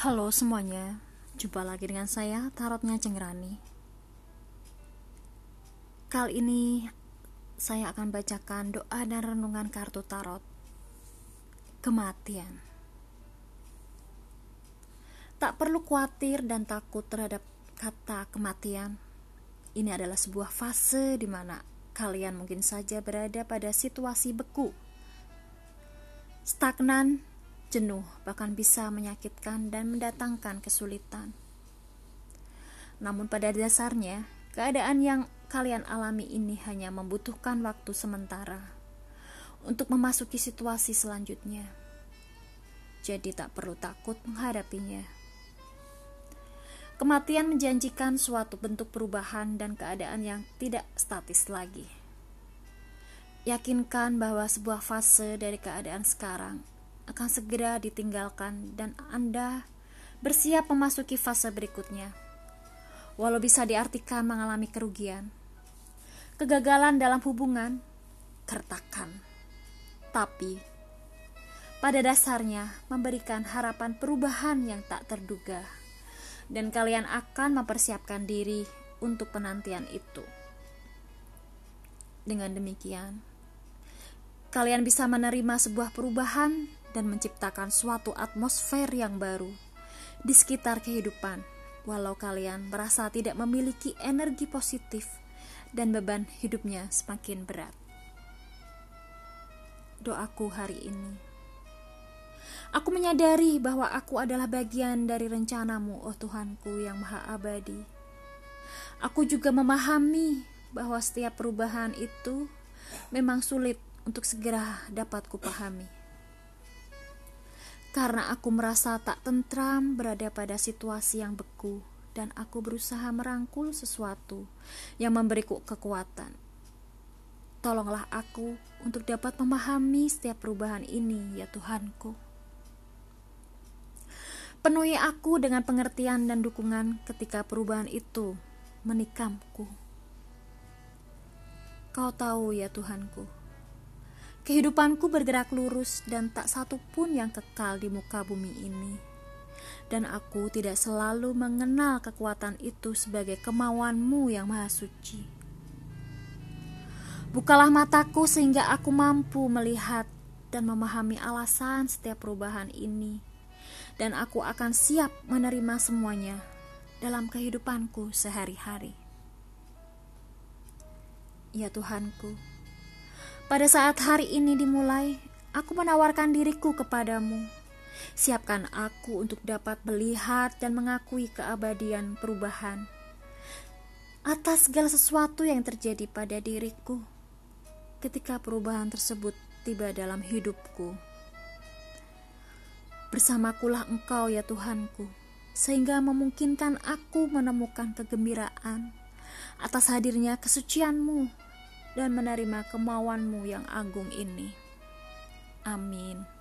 Halo semuanya, jumpa lagi dengan saya Tarotnya Cengrani. Kali ini saya akan bacakan doa dan renungan kartu tarot. Kematian. Tak perlu khawatir dan takut terhadap kata kematian. Ini adalah sebuah fase di mana kalian mungkin saja berada pada situasi beku, stagnan, jenuh, bahkan bisa menyakitkan dan mendatangkan kesulitan. Namun, pada dasarnya, keadaan yang kalian alami ini hanya membutuhkan waktu sementara untuk memasuki situasi selanjutnya. Jadi, tak perlu takut menghadapinya. Kematian menjanjikan suatu bentuk perubahan dan keadaan yang tidak statis lagi. Yakinkan bahwa sebuah fase dari keadaan sekarang akan segera ditinggalkan dan Anda bersiap memasuki fase berikutnya. Walau bisa diartikan mengalami kerugian, kegagalan dalam hubungan, kertakan. Tapi pada dasarnya memberikan harapan perubahan yang tak terduga dan kalian akan mempersiapkan diri untuk penantian itu. Dengan demikian, kalian bisa menerima sebuah perubahan dan menciptakan suatu atmosfer yang baru di sekitar kehidupan, walau kalian merasa tidak memiliki energi positif dan beban hidupnya semakin berat. Doaku hari ini. Aku menyadari bahwa aku adalah bagian dari rencanamu, oh Tuhanku yang maha abadi. Aku juga memahami bahwa setiap perubahan itu memang sulit untuk segera dapat kupahami karena aku merasa tak tentram berada pada situasi yang beku dan aku berusaha merangkul sesuatu yang memberiku kekuatan. Tolonglah aku untuk dapat memahami setiap perubahan ini, ya Tuhanku. Penuhi aku dengan pengertian dan dukungan ketika perubahan itu menikamku. Kau tahu ya Tuhanku, Kehidupanku bergerak lurus dan tak satu pun yang kekal di muka bumi ini. Dan aku tidak selalu mengenal kekuatan itu sebagai kemauanmu yang maha suci. Bukalah mataku sehingga aku mampu melihat dan memahami alasan setiap perubahan ini. Dan aku akan siap menerima semuanya dalam kehidupanku sehari-hari. Ya Tuhanku, pada saat hari ini dimulai, aku menawarkan diriku kepadamu. Siapkan aku untuk dapat melihat dan mengakui keabadian perubahan atas segala sesuatu yang terjadi pada diriku ketika perubahan tersebut tiba dalam hidupku. Bersamakulah Engkau ya Tuhanku, sehingga memungkinkan aku menemukan kegembiraan atas hadirnya kesucianmu dan menerima kemauanmu yang agung ini. Amin.